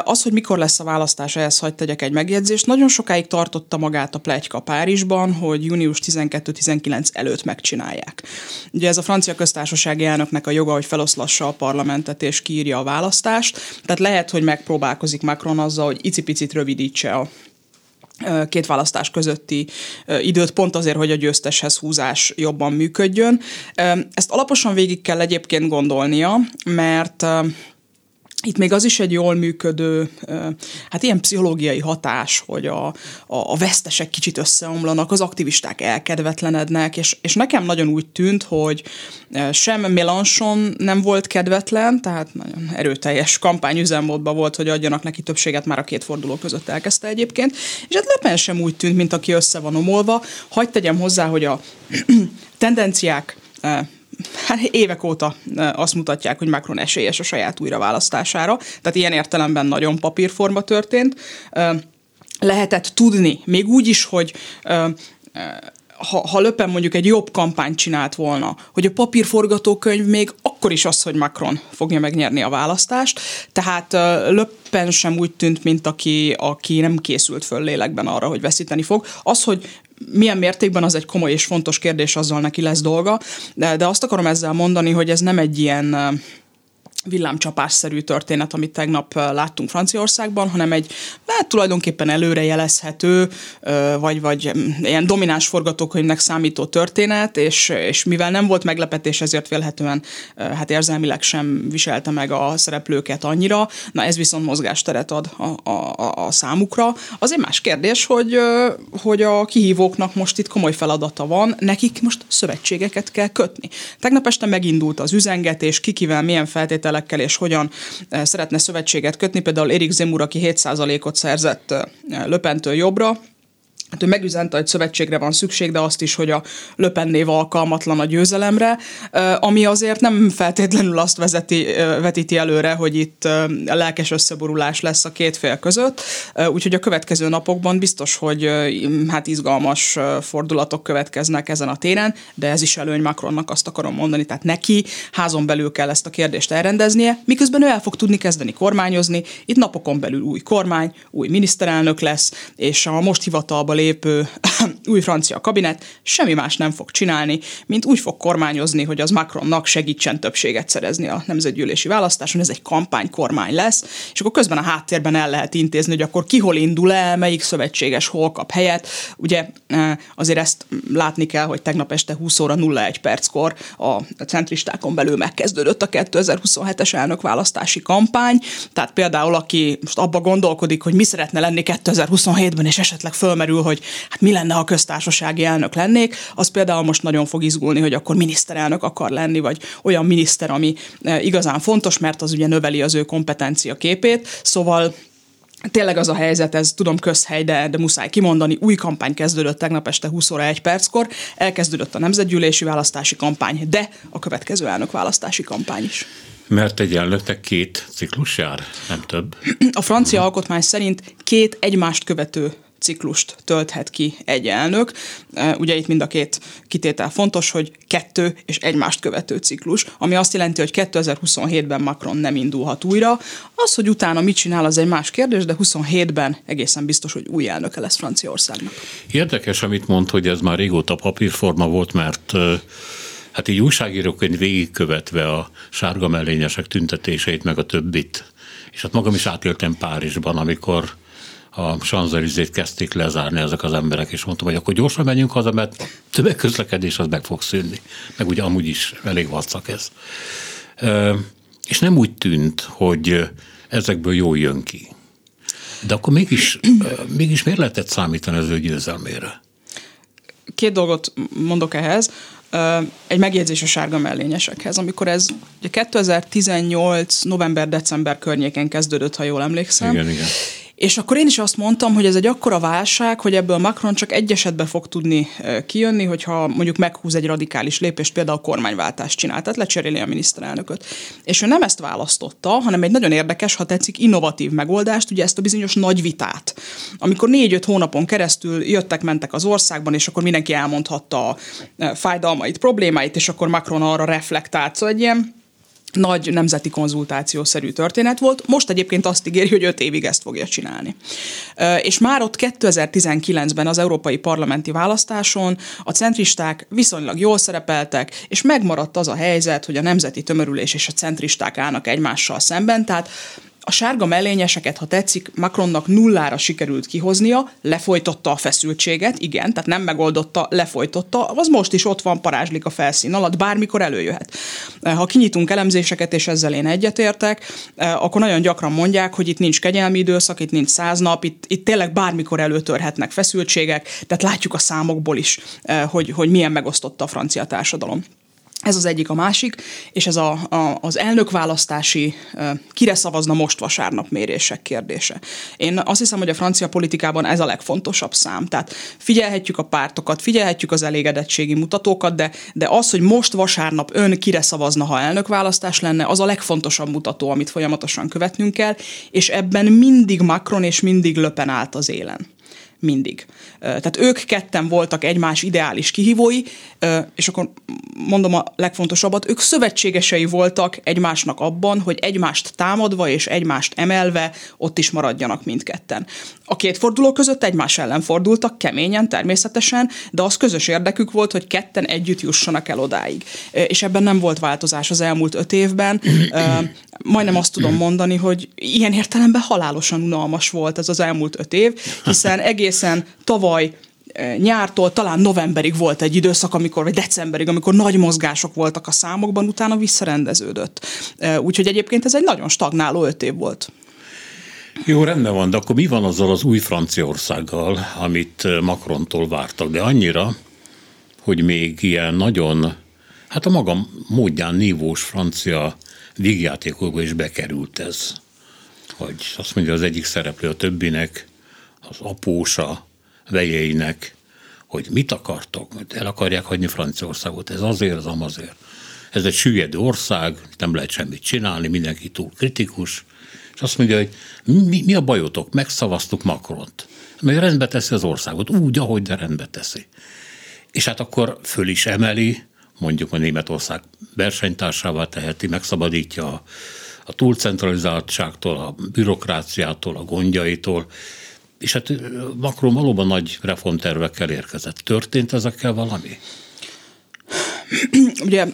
Az, hogy mikor lesz a választás, ehhez hagyd tegyek egy megjegyzést. Nagyon sokáig tartotta magát a plegyka Párizsban, hogy június 12-19 előtt megcsinálják. Ugye ez a francia köztársaság elnöknek a joga, hogy feloszlassa a parlamentet és kiírja a választást. Tehát lehet, hogy megpróbálkozik Macron azzal, hogy icipicit rövidítse a két választás közötti időt, pont azért, hogy a győzteshez húzás jobban működjön. Ezt alaposan végig kell egyébként gondolnia, mert itt még az is egy jól működő, hát ilyen pszichológiai hatás, hogy a, a, a vesztesek kicsit összeomlanak, az aktivisták elkedvetlenednek, és, és nekem nagyon úgy tűnt, hogy sem Mélenchon nem volt kedvetlen, tehát nagyon erőteljes kampányüzemmódban volt, hogy adjanak neki többséget, már a két forduló között elkezdte egyébként, és hát Lepen sem úgy tűnt, mint aki össze van omolva. Hagy tegyem hozzá, hogy a tendenciák hát évek óta azt mutatják, hogy Macron esélyes a saját újraválasztására, tehát ilyen értelemben nagyon papírforma történt. Lehetett tudni, még úgy is, hogy ha, ha Löpen mondjuk egy jobb kampányt csinált volna, hogy a papírforgatókönyv még akkor is az, hogy Macron fogja megnyerni a választást, tehát Löppen sem úgy tűnt, mint aki, aki nem készült föl lélekben arra, hogy veszíteni fog. Az, hogy milyen mértékben az egy komoly és fontos kérdés, azzal neki lesz dolga, de, de azt akarom ezzel mondani, hogy ez nem egy ilyen villámcsapásszerű történet, amit tegnap láttunk Franciaországban, hanem egy hát tulajdonképpen előrejelezhető, vagy, vagy ilyen domináns forgatókönyvnek számító történet, és, és mivel nem volt meglepetés, ezért vélhetően hát érzelmileg sem viselte meg a szereplőket annyira, na ez viszont mozgásteret ad a, a, a számukra. Az egy más kérdés, hogy, hogy a kihívóknak most itt komoly feladata van, nekik most szövetségeket kell kötni. Tegnap este megindult az üzengetés, kikivel milyen feltétel feltételekkel és hogyan eh, szeretne szövetséget kötni. Például Erik Zemur, aki 7%-ot szerzett eh, Löpentől jobbra, Hát ő megüzente, hogy szövetségre van szükség, de azt is, hogy a Löpen név alkalmatlan a győzelemre, ami azért nem feltétlenül azt vezeti, vetíti előre, hogy itt lelkes összeborulás lesz a két fél között, úgyhogy a következő napokban biztos, hogy hát izgalmas fordulatok következnek ezen a téren, de ez is előny Macronnak azt akarom mondani, tehát neki házon belül kell ezt a kérdést elrendeznie, miközben ő el fog tudni kezdeni kormányozni, itt napokon belül új kormány, új miniszterelnök lesz, és a most hivatalba lépő új francia kabinet semmi más nem fog csinálni, mint úgy fog kormányozni, hogy az Macronnak segítsen többséget szerezni a nemzetgyűlési választáson, ez egy kampánykormány lesz, és akkor közben a háttérben el lehet intézni, hogy akkor ki hol indul el, melyik szövetséges hol kap helyet. Ugye eh, azért ezt látni kell, hogy tegnap este 20 óra 01 perckor a centristákon belül megkezdődött a 2027-es elnökválasztási kampány, tehát például aki most abba gondolkodik, hogy mi szeretne lenni 2027-ben, és esetleg fölmerül, hogy hát mi lenne, ha köztársasági elnök lennék, az például most nagyon fog izgulni, hogy akkor miniszterelnök akar lenni, vagy olyan miniszter, ami e, igazán fontos, mert az ugye növeli az ő kompetencia képét. Szóval Tényleg az a helyzet, ez tudom közhely, de, de muszáj kimondani, új kampány kezdődött tegnap este 20 óra 1 perckor, elkezdődött a nemzetgyűlési választási kampány, de a következő elnök választási kampány is. Mert egy elnöknek két ciklus jár, nem több. A francia alkotmány szerint két egymást követő ciklust tölthet ki egy elnök. Ugye itt mind a két kitétel fontos, hogy kettő és egymást követő ciklus, ami azt jelenti, hogy 2027-ben Macron nem indulhat újra. Az, hogy utána mit csinál, az egy más kérdés, de 27-ben egészen biztos, hogy új elnöke lesz Franciaországnak. Érdekes, amit mond, hogy ez már régóta papírforma volt, mert hát így újságíróként végigkövetve a sárga mellényesek tüntetéseit, meg a többit, és hát magam is átéltem Párizsban, amikor a Sanzelizét kezdték lezárni ezek az emberek, és mondtam, hogy akkor gyorsan menjünk haza, mert tömegközlekedés az meg fog szűnni. Meg ugye amúgy is elég vacak ez. És nem úgy tűnt, hogy ezekből jól jön ki. De akkor mégis, mégis miért lehetett számítani az ő győzelmére? Két dolgot mondok ehhez. Egy megjegyzés a sárga mellényesekhez. Amikor ez ugye 2018. november-december környékén kezdődött, ha jól emlékszem. Igen, igen és akkor én is azt mondtam, hogy ez egy akkora válság, hogy ebből Macron csak egy esetben fog tudni kijönni, hogyha mondjuk meghúz egy radikális lépést, például a kormányváltást csinál, tehát lecseréli a miniszterelnököt. És ő nem ezt választotta, hanem egy nagyon érdekes, ha tetszik, innovatív megoldást, ugye ezt a bizonyos nagy vitát. Amikor négy-öt hónapon keresztül jöttek-mentek az országban, és akkor mindenki elmondhatta a fájdalmait, problémáit, és akkor Macron arra reflektált. Szóval egy ilyen nagy nemzeti konzultációszerű történet volt. Most egyébként azt ígéri, hogy öt évig ezt fogja csinálni. És már ott 2019-ben az európai parlamenti választáson a centristák viszonylag jól szerepeltek, és megmaradt az a helyzet, hogy a nemzeti tömörülés és a centristák állnak egymással szemben, tehát a sárga mellényeseket, ha tetszik, Macronnak nullára sikerült kihoznia, lefolytotta a feszültséget, igen, tehát nem megoldotta, lefolytotta, az most is ott van, parázslik a felszín alatt, bármikor előjöhet. Ha kinyitunk elemzéseket, és ezzel én egyetértek, akkor nagyon gyakran mondják, hogy itt nincs kegyelmi időszak, itt nincs száz nap, itt, itt tényleg bármikor előtörhetnek feszültségek, tehát látjuk a számokból is, hogy, hogy milyen megosztotta a francia társadalom. Ez az egyik, a másik, és ez a, a, az elnökválasztási kire szavazna most vasárnap mérések kérdése. Én azt hiszem, hogy a francia politikában ez a legfontosabb szám. Tehát figyelhetjük a pártokat, figyelhetjük az elégedettségi mutatókat, de, de az, hogy most vasárnap ön kire szavazna, ha elnökválasztás lenne, az a legfontosabb mutató, amit folyamatosan követnünk kell, és ebben mindig Macron és mindig Löpen állt az élen mindig. Tehát ők ketten voltak egymás ideális kihívói, és akkor mondom a legfontosabbat, ők szövetségesei voltak egymásnak abban, hogy egymást támadva és egymást emelve ott is maradjanak mindketten. A két forduló között egymás ellen fordultak, keményen természetesen, de az közös érdekük volt, hogy ketten együtt jussanak el odáig. És ebben nem volt változás az elmúlt öt évben. Majdnem azt tudom mondani, hogy ilyen értelemben halálosan unalmas volt ez az elmúlt öt év, hiszen egészen tavaly nyártól talán novemberig volt egy időszak, amikor, vagy decemberig, amikor nagy mozgások voltak a számokban, utána visszarendeződött. Úgyhogy egyébként ez egy nagyon stagnáló öt év volt. Jó, rendben van, de akkor mi van azzal az új Franciaországgal, amit Macrontól vártak? De annyira, hogy még ilyen nagyon, hát a maga módján nívós francia vígjátékokba is bekerült ez. Hogy azt mondja az egyik szereplő a többinek, az apósa, vejeinek, hogy mit akartok, el akarják hagyni Franciaországot, ez azért, az amazért. Ez egy süllyedő ország, nem lehet semmit csinálni, mindenki túl kritikus, és azt mondja, hogy mi, mi a bajotok, megszavaztuk Macront, mert rendbe teszi az országot, úgy, ahogy de rendbe teszi. És hát akkor föl is emeli, mondjuk a Németország versenytársává teheti, megszabadítja a, a túlcentralizáltságtól, a bürokráciától, a gondjaitól, és hát Macron valóban nagy reformtervekkel érkezett. Történt ezekkel valami? Ugye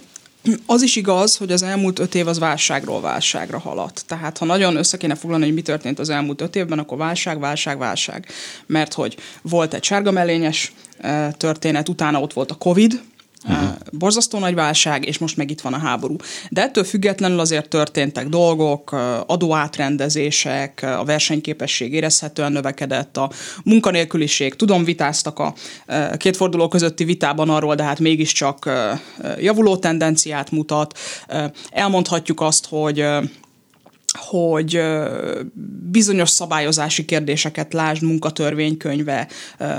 az is igaz, hogy az elmúlt öt év az válságról válságra haladt. Tehát ha nagyon össze kéne foglalni, hogy mi történt az elmúlt öt évben, akkor válság, válság, válság. Mert hogy volt egy sárga mellényes történet, utána ott volt a Covid, Uh-huh. Borzasztó nagy válság, és most meg itt van a háború. De ettől függetlenül azért történtek dolgok, adóátrendezések, a versenyképesség érezhetően növekedett, a munkanélküliség, tudom, vitáztak a két forduló közötti vitában arról, de hát mégiscsak javuló tendenciát mutat. Elmondhatjuk azt, hogy hogy bizonyos szabályozási kérdéseket, lásd munkatörvénykönyve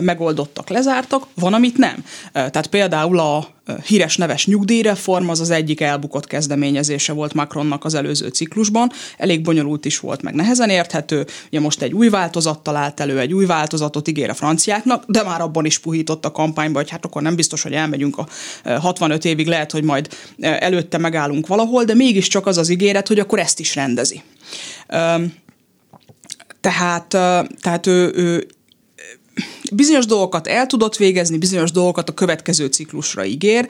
megoldottak, lezártak, van, amit nem. Tehát például a híres neves nyugdíjreform az az egyik elbukott kezdeményezése volt Macronnak az előző ciklusban. Elég bonyolult is volt, meg nehezen érthető. Ugye most egy új változattal állt elő, egy új változatot ígér a franciáknak, de már abban is puhított a kampányba, hogy hát akkor nem biztos, hogy elmegyünk a 65 évig, lehet, hogy majd előtte megállunk valahol, de mégiscsak az az ígéret, hogy akkor ezt is rendezi. Tehát, tehát ő, ő bizonyos dolgokat el tudott végezni, bizonyos dolgokat a következő ciklusra ígér.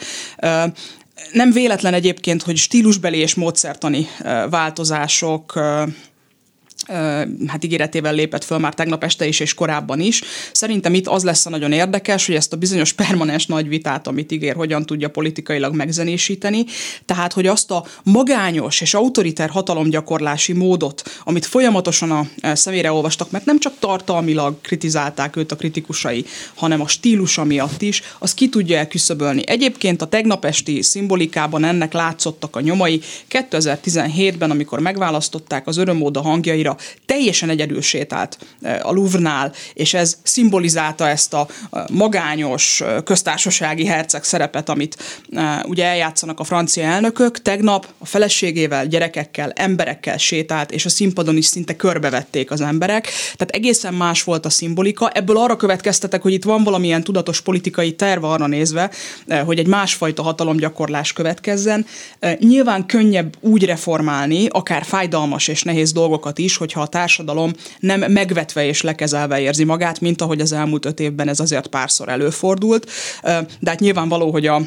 Nem véletlen egyébként, hogy stílusbeli és módszertani változások hát ígéretével lépett föl már tegnap este is és korábban is. Szerintem itt az lesz a nagyon érdekes, hogy ezt a bizonyos permanens nagy vitát, amit ígér, hogyan tudja politikailag megzenésíteni. Tehát, hogy azt a magányos és autoriter hatalomgyakorlási módot, amit folyamatosan a szemére olvastak, mert nem csak tartalmilag kritizálták őt a kritikusai, hanem a stílusa miatt is, az ki tudja elküszöbölni. Egyébként a tegnap esti szimbolikában ennek látszottak a nyomai. 2017-ben, amikor megválasztották az örömóda hangjaira, teljesen egyedül sétált eh, a Louvre-nál, és ez szimbolizálta ezt a magányos eh, köztársasági herceg szerepet, amit eh, ugye eljátszanak a francia elnökök. Tegnap a feleségével, gyerekekkel, emberekkel sétált, és a színpadon is szinte körbevették az emberek. Tehát egészen más volt a szimbolika. Ebből arra következtetek, hogy itt van valamilyen tudatos politikai terve arra nézve, hogy egy másfajta hatalomgyakorlás következzen. Nyilván könnyebb úgy reformálni, akár fájdalmas és nehéz dolgokat is, hogyha a társadalom nem megvetve és lekezelve érzi magát, mint ahogy az elmúlt öt évben ez azért párszor előfordult. De hát nyilvánvaló, hogy a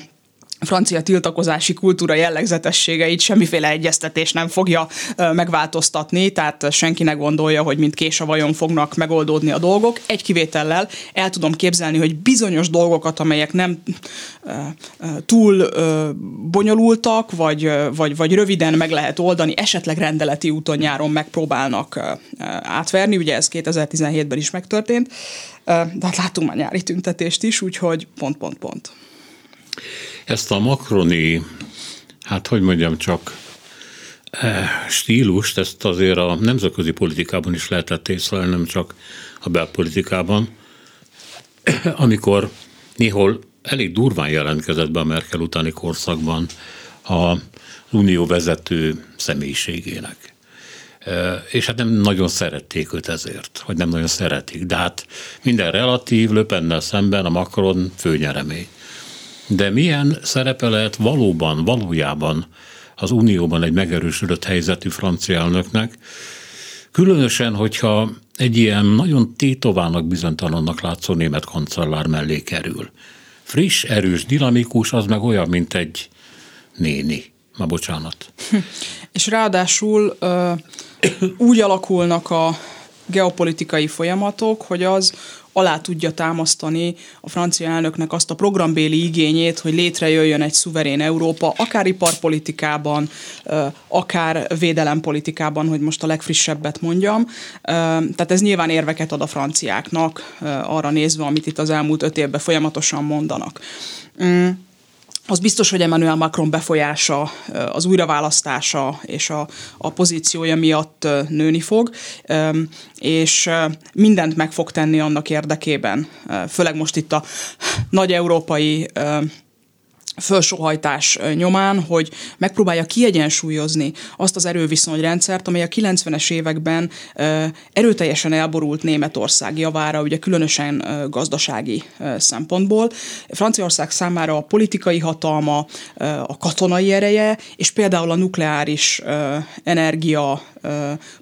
francia tiltakozási kultúra jellegzetességeit semmiféle egyeztetés nem fogja megváltoztatni, tehát senki ne gondolja, hogy mint kés a vajon fognak megoldódni a dolgok. Egy kivétellel el tudom képzelni, hogy bizonyos dolgokat, amelyek nem túl bonyolultak, vagy, vagy, vagy röviden meg lehet oldani, esetleg rendeleti úton nyáron megpróbálnak átverni, ugye ez 2017-ben is megtörtént, de hát láttunk már nyári tüntetést is, úgyhogy pont, pont, pont. Ezt a makroni, hát hogy mondjam csak, eh, stílust, ezt azért a nemzetközi politikában is lehetett észlelni, nem csak a belpolitikában, amikor néhol elég durván jelentkezett be a Merkel utáni korszakban a unió vezető személyiségének. és hát nem nagyon szerették őt ezért, vagy nem nagyon szeretik. De hát minden relatív, Löpennel szemben a Macron főnyeremény. De milyen szerepe lehet valóban, valójában az Unióban egy megerősödött helyzetű francia elnöknek, különösen, hogyha egy ilyen nagyon tétovának, bizonytalannak látszó német kancellár mellé kerül. Friss, erős, dinamikus, az meg olyan, mint egy néni. Ma bocsánat. És ráadásul ö, úgy alakulnak a geopolitikai folyamatok, hogy az alá tudja támasztani a francia elnöknek azt a programbéli igényét, hogy létrejöjjön egy szuverén Európa, akár iparpolitikában, akár védelempolitikában, hogy most a legfrissebbet mondjam. Tehát ez nyilván érveket ad a franciáknak arra nézve, amit itt az elmúlt öt évben folyamatosan mondanak. Mm az biztos, hogy Emmanuel Macron befolyása, az újraválasztása és a, a pozíciója miatt nőni fog, és mindent meg fog tenni annak érdekében, főleg most itt a nagy európai felsóhajtás nyomán, hogy megpróbálja kiegyensúlyozni azt az erőviszonyrendszert, amely a 90-es években erőteljesen elborult Németország javára, ugye különösen gazdasági szempontból. Franciaország számára a politikai hatalma, a katonai ereje, és például a nukleáris energia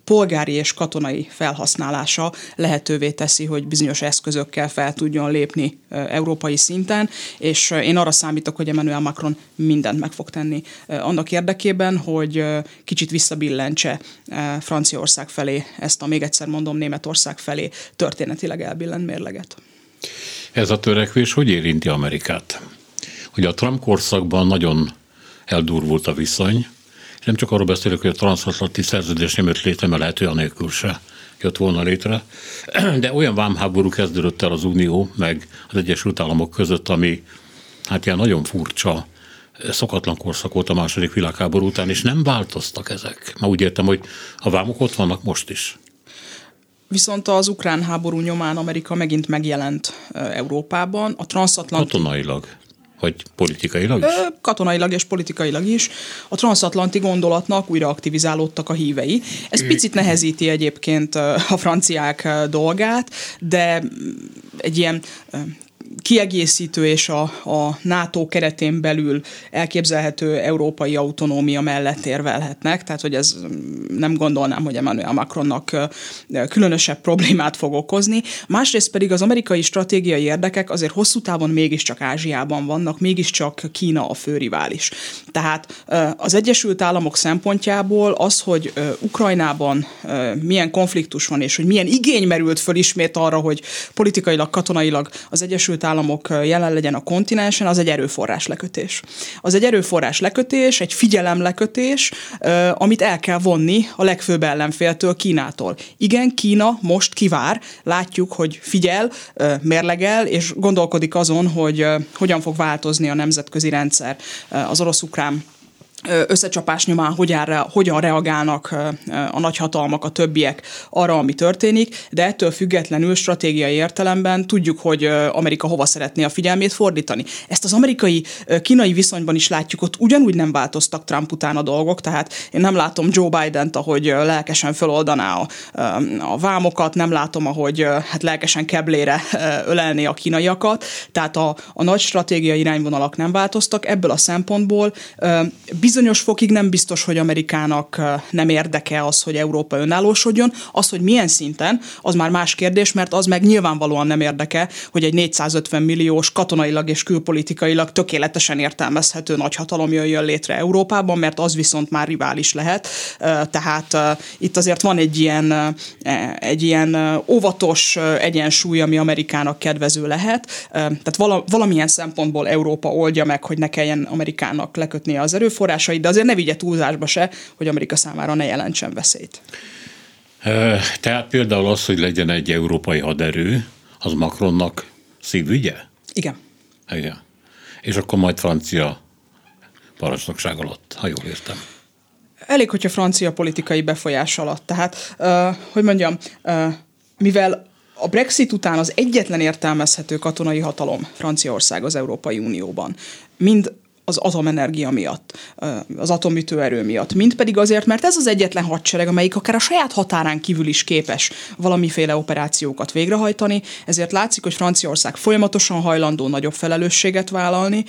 polgári és katonai felhasználása lehetővé teszi, hogy bizonyos eszközökkel fel tudjon lépni európai szinten, és én arra számítok, hogy Emmanuel Macron mindent meg fog tenni annak érdekében, hogy kicsit visszabillentse Franciaország felé ezt a, még egyszer mondom, Németország felé történetileg elbillent mérleget. Ez a törekvés hogy érinti Amerikát? Hogy a Trump korszakban nagyon eldurvult a viszony, nem csak arról beszélek, hogy a transatlanti szerződés nem jött létre, mert lehet, hogy anélkül se jött volna létre, de olyan vámháború kezdődött el az Unió, meg az Egyesült Államok között, ami hát ilyen nagyon furcsa, szokatlan korszak volt a második világháború után, és nem változtak ezek. Ma úgy értem, hogy a vámok ott vannak most is. Viszont az ukrán háború nyomán Amerika megint megjelent Európában. A transatlanti... Katonailag. Vagy politikailag is? Katonailag és politikailag is. A transatlanti gondolatnak újra aktivizálódtak a hívei. Ez picit nehezíti egyébként a franciák dolgát, de egy ilyen kiegészítő és a, a NATO keretén belül elképzelhető európai autonómia mellett érvelhetnek, tehát hogy ez mm, nem gondolnám, hogy Emmanuel Macronnak különösebb problémát fog okozni. Másrészt pedig az amerikai stratégiai érdekek azért hosszú távon mégiscsak Ázsiában vannak, mégiscsak Kína a főrivális. Tehát az Egyesült Államok szempontjából az, hogy Ukrajnában milyen konfliktus van, és hogy milyen igény merült föl ismét arra, hogy politikailag, katonailag az Egyesült Államok jelen legyen a kontinensen, az egy erőforrás lekötés. Az egy erőforrás lekötés, egy figyelem lekötés, amit el kell vonni a legfőbb ellenféltől, Kínától. Igen, Kína most kivár, látjuk, hogy figyel, mérlegel, és gondolkodik azon, hogy hogyan fog változni a nemzetközi rendszer az orosz-ukrán összecsapás nyomán hogyan, hogyan reagálnak a nagyhatalmak, a többiek arra, ami történik, de ettől függetlenül stratégiai értelemben tudjuk, hogy Amerika hova szeretné a figyelmét fordítani. Ezt az amerikai-kínai viszonyban is látjuk, ott ugyanúgy nem változtak Trump után a dolgok, tehát én nem látom Joe Biden-t, ahogy lelkesen feloldaná a, a vámokat, nem látom, ahogy hát lelkesen keblére ölelné a kínaiakat, tehát a, a nagy stratégiai irányvonalak nem változtak, ebből a szempontból bizonyos fokig nem biztos, hogy Amerikának nem érdeke az, hogy Európa önállósodjon. Az, hogy milyen szinten, az már más kérdés, mert az meg nyilvánvalóan nem érdeke, hogy egy 450 milliós katonailag és külpolitikailag tökéletesen értelmezhető nagyhatalom jöjjön létre Európában, mert az viszont már rivális lehet. Tehát itt azért van egy ilyen, e, egy ilyen óvatos egyensúly, ami Amerikának kedvező lehet. Tehát valamilyen szempontból Európa oldja meg, hogy ne kelljen Amerikának lekötnie az erőforrás hatásait, de azért ne vigye túlzásba se, hogy Amerika számára ne jelentsen veszélyt. Tehát például az, hogy legyen egy európai haderő, az Macronnak szívügye? Igen. Igen. És akkor majd francia parancsnokság alatt, ha jól értem. Elég, hogyha francia politikai befolyás alatt. Tehát, uh, hogy mondjam, uh, mivel a Brexit után az egyetlen értelmezhető katonai hatalom Franciaország az Európai Unióban. Mind az atomenergia miatt, az atomütőerő miatt, mint pedig azért, mert ez az egyetlen hadsereg, amelyik akár a saját határán kívül is képes valamiféle operációkat végrehajtani, ezért látszik, hogy Franciaország folyamatosan hajlandó nagyobb felelősséget vállalni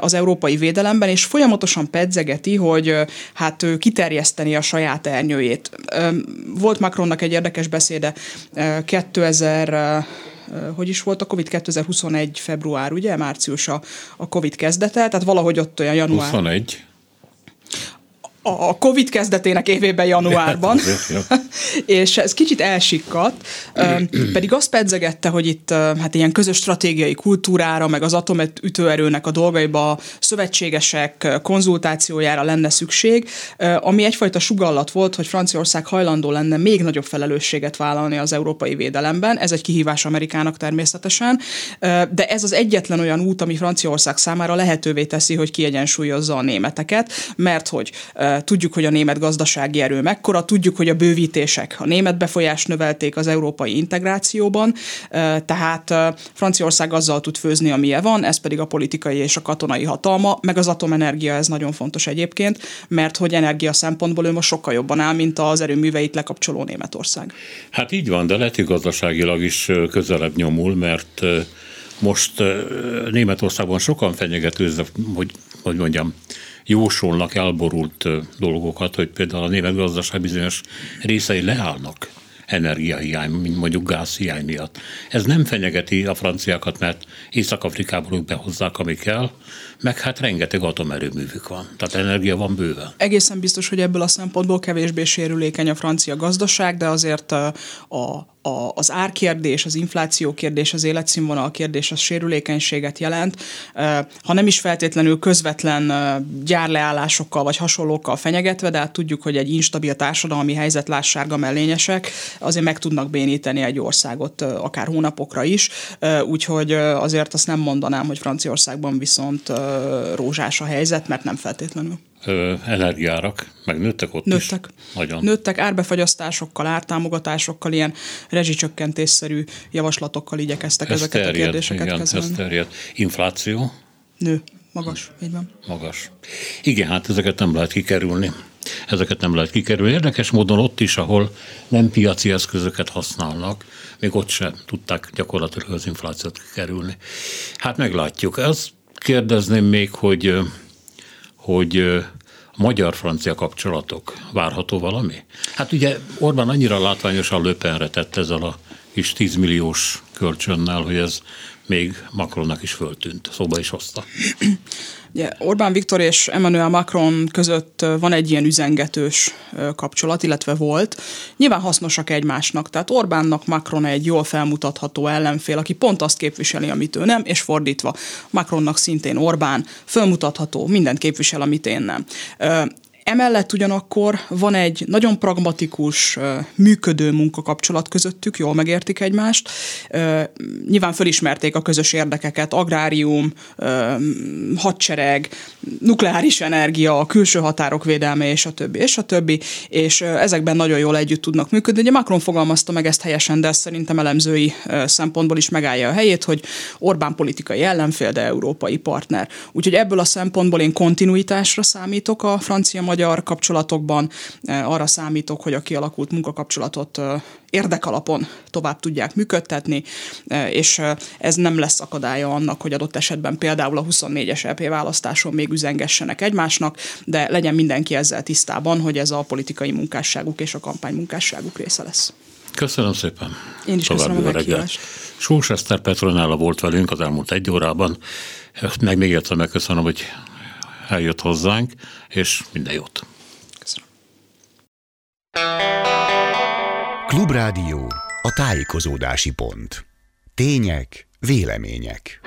az európai védelemben, és folyamatosan pedzegeti, hogy hát kiterjeszteni a saját ernyőjét. Volt Macronnak egy érdekes beszéde 2000 hogy is volt a Covid 2021 február, ugye, március a, a Covid kezdete, tehát valahogy ott olyan január. 21 a Covid kezdetének évében januárban, és ez kicsit elsikkadt, pedig azt pedzegette, hogy itt hát ilyen közös stratégiai kultúrára, meg az atomütőerőnek a dolgaiba a szövetségesek konzultációjára lenne szükség, ami egyfajta sugallat volt, hogy Franciaország hajlandó lenne még nagyobb felelősséget vállalni az európai védelemben. Ez egy kihívás Amerikának természetesen, de ez az egyetlen olyan út, ami Franciaország számára lehetővé teszi, hogy kiegyensúlyozza a németeket, mert hogy tudjuk, hogy a német gazdasági erő mekkora, tudjuk, hogy a bővítések a német befolyást növelték az európai integrációban, tehát Franciaország azzal tud főzni, amilyen van, ez pedig a politikai és a katonai hatalma, meg az atomenergia, ez nagyon fontos egyébként, mert hogy energia szempontból ő most sokkal jobban áll, mint az erőműveit lekapcsoló Németország. Hát így van, de lehet, hogy gazdaságilag is közelebb nyomul, mert most Németországban sokan fenyegetőznek, hogy, hogy mondjam, jósolnak elborult dolgokat, hogy például a német gazdaság bizonyos részei leállnak energiahiány, mint mondjuk gázhiány miatt. Ez nem fenyegeti a franciákat, mert Észak-Afrikából ők behozzák, ami kell, meg hát rengeteg atomerőművük van. Tehát energia van bőven. Egészen biztos, hogy ebből a szempontból kevésbé sérülékeny a francia gazdaság, de azért a, a a, az árkérdés, az infláció kérdés, az életszínvonal kérdés, az sérülékenységet jelent, ha nem is feltétlenül közvetlen gyárleállásokkal vagy hasonlókkal fenyegetve, de hát tudjuk, hogy egy instabil társadalmi helyzet lássárga mellényesek azért meg tudnak béníteni egy országot akár hónapokra is, úgyhogy azért azt nem mondanám, hogy Franciaországban viszont rózsás a helyzet, mert nem feltétlenül energiárak, meg nőttek ott nőttek. is. Nagyon. Nőttek árbefagyasztásokkal, ártámogatásokkal, ilyen rezsicsökkentésszerű javaslatokkal igyekeztek ez ezeket terjed, a kérdéseket igen, kezelni. Ez terjed. Infláció? Nő. Magas, így van. Magas. Igen, hát ezeket nem lehet kikerülni. Ezeket nem lehet kikerülni. Érdekes módon ott is, ahol nem piaci eszközöket használnak, még ott sem tudták gyakorlatilag az inflációt kikerülni. Hát meglátjuk. Ezt kérdezném még, hogy hogy magyar-francia kapcsolatok várható valami? Hát ugye Orbán annyira látványosan löpenre tett ezzel a kis 10 milliós kölcsönnel, hogy ez még Macronnak is föltűnt, szóba is hozta. Ugye Orbán Viktor és Emmanuel Macron között van egy ilyen üzengetős kapcsolat, illetve volt. Nyilván hasznosak egymásnak, tehát Orbánnak Macron egy jól felmutatható ellenfél, aki pont azt képviseli, amit ő nem, és fordítva. Macronnak szintén Orbán fölmutatható, mindent képvisel, amit én nem. Emellett ugyanakkor van egy nagyon pragmatikus, működő munkakapcsolat közöttük, jól megértik egymást. Nyilván fölismerték a közös érdekeket, agrárium, hadsereg, nukleáris energia, a külső határok védelme, és a többi, és a többi, és ezekben nagyon jól együtt tudnak működni. Ugye Macron fogalmazta meg ezt helyesen, de szerintem elemzői szempontból is megállja a helyét, hogy Orbán politikai ellenfél, de európai partner. Úgyhogy ebből a szempontból én kontinuitásra számítok a francia-magyar magyar kapcsolatokban eh, arra számítok, hogy a kialakult munkakapcsolatot eh, érdekalapon tovább tudják működtetni, eh, és ez nem lesz akadálya annak, hogy adott esetben például a 24-es EP választáson még üzengessenek egymásnak, de legyen mindenki ezzel tisztában, hogy ez a politikai munkásságuk és a kampány munkásságuk része lesz. Köszönöm szépen. Én is További köszönöm a meghívást. Sós Eszter Petronála volt velünk az elmúlt egy órában. Meg még egyszer megköszönöm, hogy eljött hozzánk, és minden jót. Köszönöm. Klubrádió, a tájékozódási pont. Tények, vélemények.